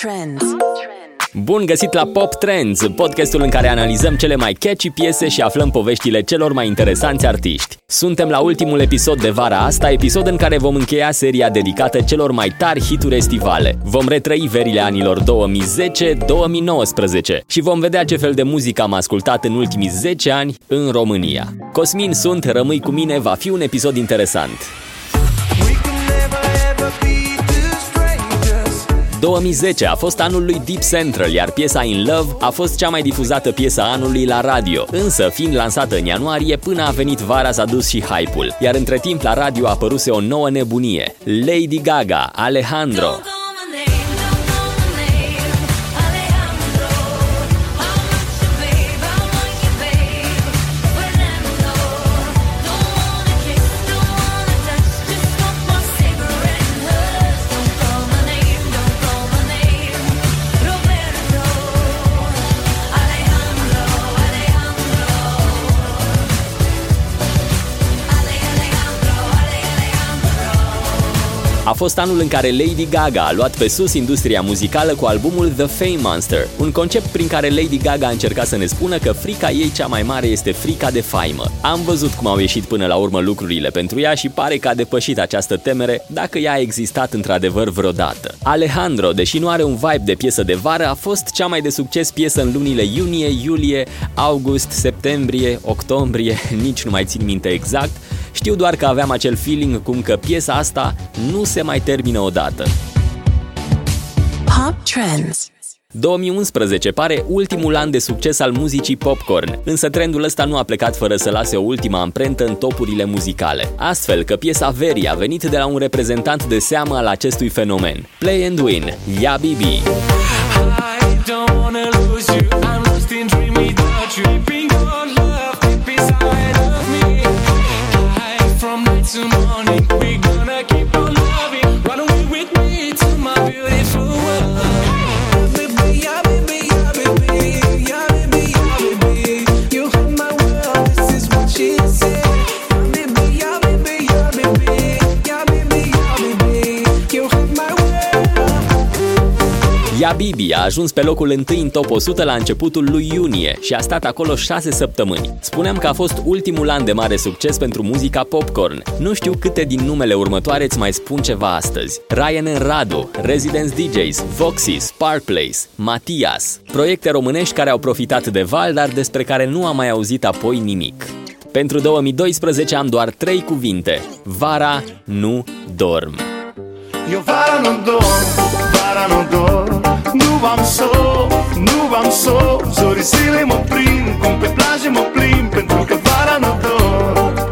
Trends. Bun găsit la Pop Trends, podcastul în care analizăm cele mai catchy piese și aflăm poveștile celor mai interesanți artiști. Suntem la ultimul episod de vara asta, episod în care vom încheia seria dedicată celor mai tari hituri estivale. Vom retrăi verile anilor 2010-2019 și vom vedea ce fel de muzică am ascultat în ultimii 10 ani în România. Cosmin sunt, rămâi cu mine, va fi un episod interesant. 2010 a fost anul lui Deep Central, iar piesa In Love a fost cea mai difuzată piesă a anului la radio. Însă, fiind lansată în ianuarie, până a venit vara s-a dus și hype-ul. Iar între timp la radio a apăruse o nouă nebunie. Lady Gaga, Alejandro. A fost anul în care Lady Gaga a luat pe sus industria muzicală cu albumul The Fame Monster, un concept prin care Lady Gaga a încercat să ne spună că frica ei cea mai mare este frica de faimă. Am văzut cum au ieșit până la urmă lucrurile pentru ea și pare că a depășit această temere dacă ea a existat într-adevăr vreodată. Alejandro, deși nu are un vibe de piesă de vară, a fost cea mai de succes piesă în lunile iunie, iulie, august, septembrie, octombrie, nici nu mai țin minte exact, știu doar că aveam acel feeling cum că piesa asta nu se mai termină odată. Pop Trends. 2011 pare ultimul an de succes al muzicii popcorn, însă trendul ăsta nu a plecat fără să lase o ultima amprentă în topurile muzicale. Astfel că piesa Very a venit de la un reprezentant de seamă al acestui fenomen, Play and Win, Ya Bibi. I don't wanna lose you, I'm lost in dreamy Ya Bibi a ajuns pe locul întâi în top 100 la începutul lui iunie și a stat acolo 6 săptămâni. Spuneam că a fost ultimul an de mare succes pentru muzica popcorn. Nu știu câte din numele următoare îți mai spun ceva astăzi. Ryan and Radu, Residence DJs, Voxy, Spark Place, Matias. Proiecte românești care au profitat de val, dar despre care nu am mai auzit apoi nimic. Pentru 2012 am doar trei cuvinte. Vara nu dorm. Eu vara nu dorm, vara nu dorm Nu am so, nu am so. Zorisile mă prind, cum pe plaje mă plimb Pentru că vara nu dorm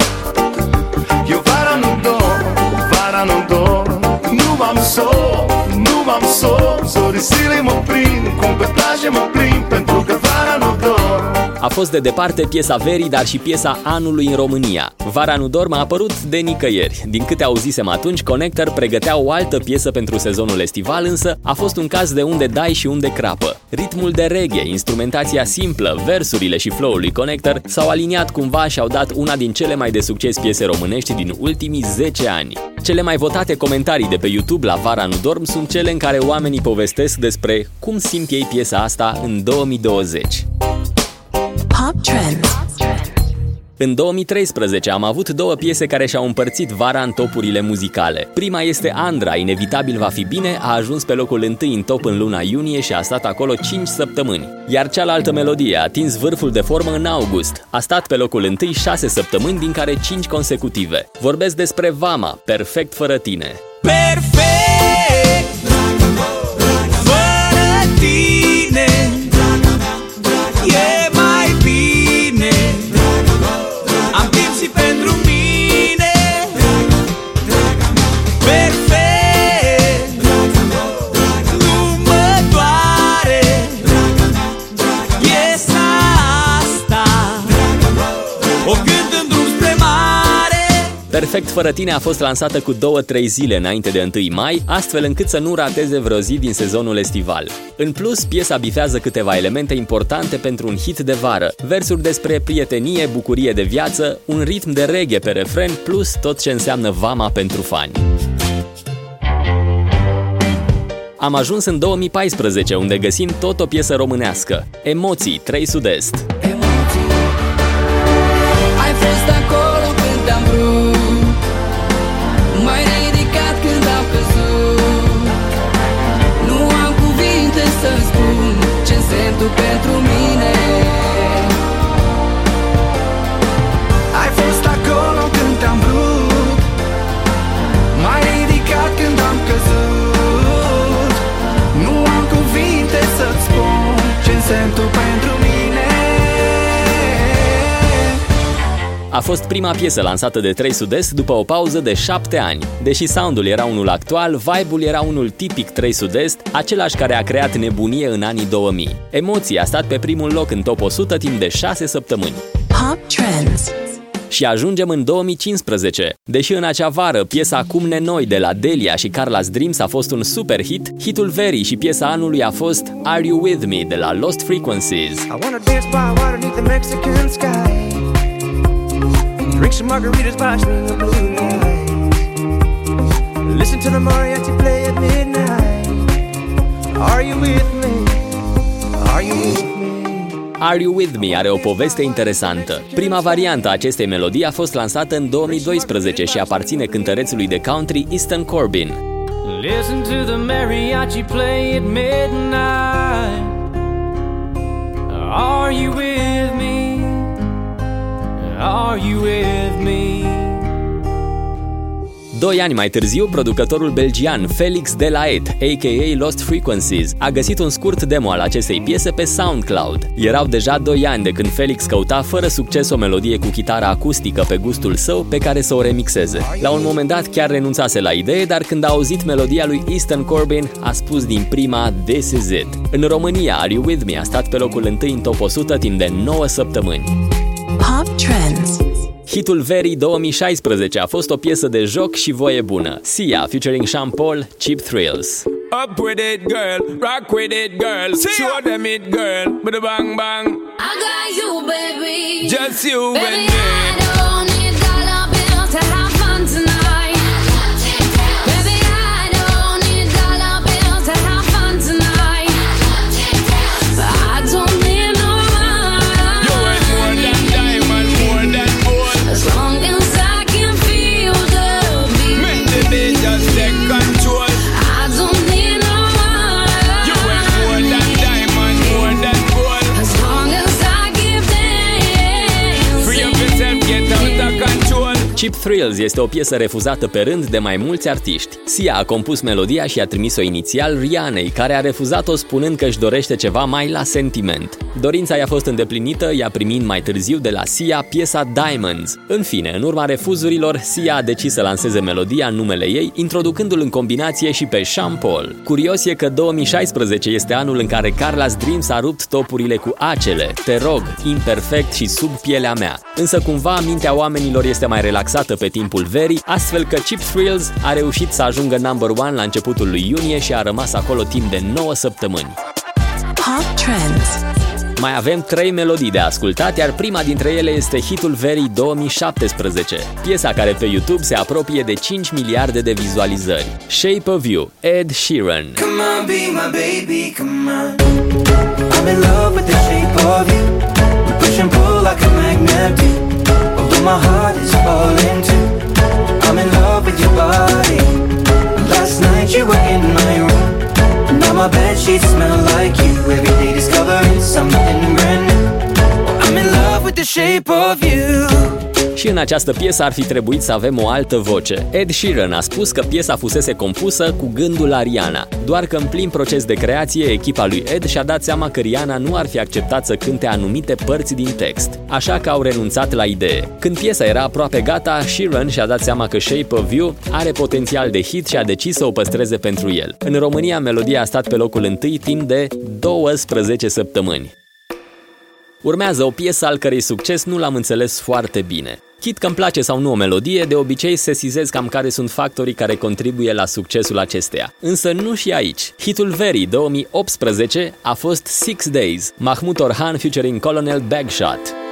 Eu vara nu dorm, vara nu dorm Nu am so, nu am so. Zorisile mă prind, cum pe plaje mă plimb a fost de departe piesa verii, dar și piesa anului în România. Vara nu dorm a apărut de nicăieri. Din câte auzisem atunci, Connector pregătea o altă piesă pentru sezonul estival, însă a fost un caz de unde dai și unde crapă. Ritmul de reggae, instrumentația simplă, versurile și flow-ul lui Connector s-au aliniat cumva și au dat una din cele mai de succes piese românești din ultimii 10 ani. Cele mai votate comentarii de pe YouTube la Vara nu dorm sunt cele în care oamenii povestesc despre cum simt ei piesa asta în 2020. Pop Trends. În 2013 am avut două piese care și-au împărțit vara în topurile muzicale. Prima este Andra, inevitabil va fi bine, a ajuns pe locul întâi în top în luna iunie și a stat acolo 5 săptămâni. Iar cealaltă melodie a atins vârful de formă în august. A stat pe locul întâi 6 săptămâni, din care 5 consecutive. Vorbesc despre Vama, perfect fără tine. Perfect! Perfect fără tine a fost lansată cu 2-3 zile înainte de 1 mai, astfel încât să nu rateze vreo zi din sezonul estival. În plus, piesa bifează câteva elemente importante pentru un hit de vară, versuri despre prietenie, bucurie de viață, un ritm de reggae pe refren, plus tot ce înseamnă vama pentru fani. Am ajuns în 2014, unde găsim tot o piesă românească. Emoții, 3 Sud-Est. Emoții. Ai fost acolo când am vrut Mai ridicat când am căzut. Nu am cuvinte să spun ce însemn tu pentru mine A fost prima piesă lansată de 3 Sud-Est după o pauză de 7 ani. Deși soundul era unul actual, vibe-ul era unul tipic 3 Sud-Est, același care a creat nebunie în anii 2000. Emoții a stat pe primul loc în top 100 timp de 6 săptămâni. Pop Trends și ajungem în 2015. Deși în acea vară piesa Cum ne noi de la Delia și Carla's Dreams a fost un super hit, hitul verii și piesa anului a fost Are You With Me de la Lost Frequencies. I wanna dance by water the Mexican sky Drink some margaritas by string of blue lights Listen to the mariachi play at midnight Are you with me? Are you with me? Are You With Me are o poveste interesantă. Prima variantă a acestei melodii a fost lansată în 2012 și aparține cântărețului de country Easton Corbin. Listen to the mariachi play at midnight Are you with me? Are you with me? Doi ani mai târziu, producătorul belgian Felix Delaet, a.k.a. Lost Frequencies, a găsit un scurt demo al acestei piese pe SoundCloud. Erau deja doi ani de când Felix căuta fără succes o melodie cu chitară acustică pe gustul său pe care să o remixeze. La un moment dat chiar renunțase la idee, dar când a auzit melodia lui Easton Corbin, a spus din prima This is it. În România, Are You With Me a stat pe locul întâi în top 100 timp de 9 săptămâni. Pop Trends Hitul verii 2016 a fost o piesă de joc și voie bună. Sia featuring Sean Paul, Cheap Thrills. Up with it, girl. Rock with it, girl. Sia. Show them it, girl. With a bang bang. I got you, baby. Just you baby, and me. Thrills este o piesă refuzată pe rând de mai mulți artiști. Sia a compus melodia și a trimis-o inițial Rianei, care a refuzat-o spunând că își dorește ceva mai la sentiment. Dorința i-a fost îndeplinită, ea primind mai târziu de la Sia piesa Diamonds. În fine, în urma refuzurilor, Sia a decis să lanseze melodia în numele ei, introducându-l în combinație și pe Sean Paul. Curios e că 2016 este anul în care Carla's Dreams a rupt topurile cu acele, Te rog, Imperfect și Sub pielea mea. Însă cumva mintea oamenilor este mai relaxată relaxată pe timpul verii, astfel că Chip Thrills a reușit să ajungă number one la începutul lui iunie și a rămas acolo timp de 9 săptămâni. Pop Trends mai avem trei melodii de ascultat, iar prima dintre ele este hitul verii 2017, piesa care pe YouTube se apropie de 5 miliarde de vizualizări. Shape of You, Ed Sheeran. Come on, be my baby, come on. I'm in love with the shape of you. We push and pull like a magnet do. my heart sheets smell like you. Every day discovering something brand new. I'm in love with the shape of you Și în această piesă ar fi trebuit să avem o altă voce. Ed Sheeran a spus că piesa fusese compusă cu gândul la Rihanna, doar că în plin proces de creație, echipa lui Ed și-a dat seama că Rihanna nu ar fi acceptat să cânte anumite părți din text, așa că au renunțat la idee. Când piesa era aproape gata, Sheeran și-a dat seama că Shape of You are potențial de hit și a decis să o păstreze pentru el. În România, melodia a stat pe locul întâi timp de 12 săptămâni. Urmează o piesă al cărei succes nu l-am înțeles foarte bine. Chit că îmi place sau nu o melodie, de obicei sesizez cam care sunt factorii care contribuie la succesul acesteia. Însă nu și aici. Hitul verii 2018 a fost Six Days, Mahmut Orhan featuring Colonel Bagshot.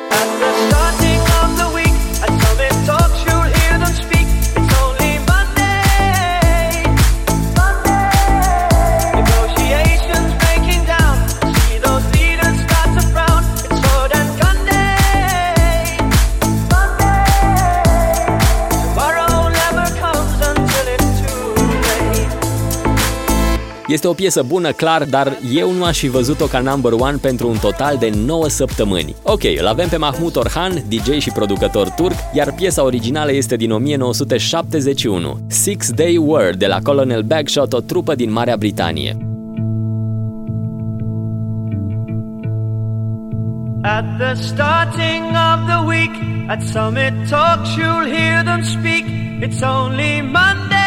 Este o piesă bună, clar, dar eu nu aș fi văzut-o ca number one pentru un total de 9 săptămâni. Ok, îl avem pe Mahmut Orhan, DJ și producător turc, iar piesa originală este din 1971, Six Day War de la Colonel Bagshot, o trupă din Marea Britanie. At the starting of the week, at Summit Talks, you'll hear them speak. It's only Monday.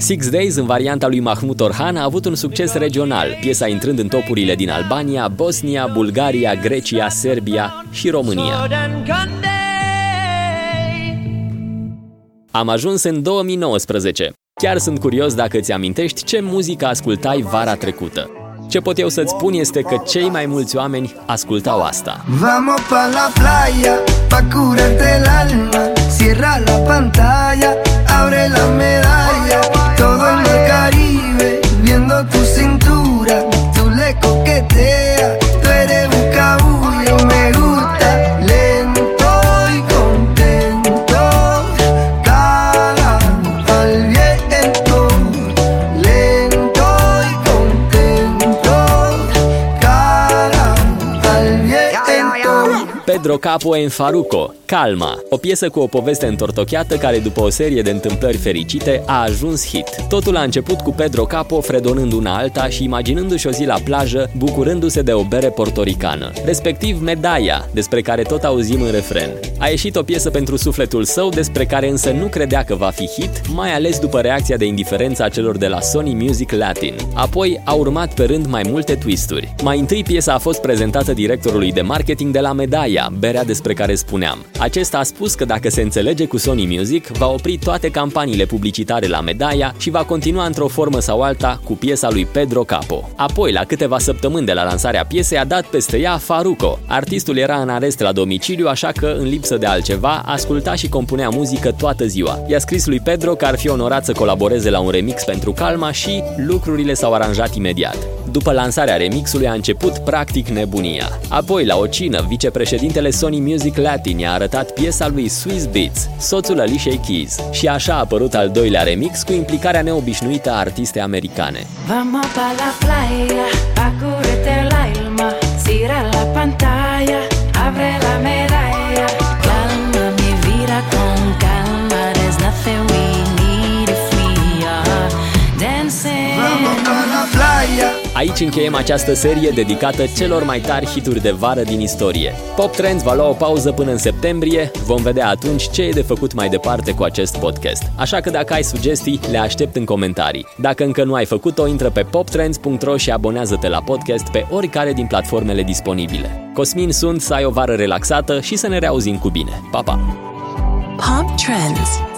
Six Days, în varianta lui Mahmut Orhan, a avut un succes regional, piesa intrând în topurile din Albania, Bosnia, Bulgaria, Grecia, Serbia și România. Am ajuns în 2019. Chiar sunt curios dacă îți amintești ce muzică ascultai vara trecută. Ce pot eu să-ți spun este că cei mai mulți oameni ascultau asta. Vamos pa la playa, pa curarte el alma, cierra la pantalla, abre la medalla, todo el mar Caribe, viendo tu cintura, tú le coqueteas, Pedro Capo en Faruco Calma, o piesă cu o poveste întortocheată care după o serie de întâmplări fericite a ajuns hit. Totul a început cu Pedro Capo fredonând una alta și imaginându-și o zi la plajă, bucurându-se de o bere portoricană, respectiv Medaia, despre care tot auzim în refren. A ieșit o piesă pentru sufletul său, despre care însă nu credea că va fi hit, mai ales după reacția de indiferență a celor de la Sony Music Latin. Apoi a urmat pe rând mai multe twisturi. Mai întâi piesa a fost prezentată directorului de marketing de la Medaia, berea despre care spuneam. Acesta a spus că dacă se înțelege cu Sony Music, va opri toate campaniile publicitare la Medaia și va continua într-o formă sau alta cu piesa lui Pedro Capo. Apoi, la câteva săptămâni de la lansarea piesei, a dat peste ea Faruco. Artistul era în arest la domiciliu, așa că, în lipsă de altceva, asculta și compunea muzică toată ziua. I-a scris lui Pedro că ar fi onorat să colaboreze la un remix pentru Calma și lucrurile s-au aranjat imediat. După lansarea remixului a început practic nebunia. Apoi, la o cină, vicepreședintele Sony Music Latin i-a arătat piesa lui Swiss Beats, soțul Alicia Keys, și așa a apărut al doilea remix cu implicarea neobișnuită a artistei americane. Vamos pa la playa, pa la ilma, la pantalla, abre la medalla, Aici încheiem această serie dedicată celor mai tari hituri de vară din istorie. Pop Trends va lua o pauză până în septembrie, vom vedea atunci ce e de făcut mai departe cu acest podcast. Așa că dacă ai sugestii, le aștept în comentarii. Dacă încă nu ai făcut-o, intră pe poptrends.ro și abonează-te la podcast pe oricare din platformele disponibile. Cosmin sunt, să ai o vară relaxată și să ne reauzim cu bine. Pa, pa! Pop Trends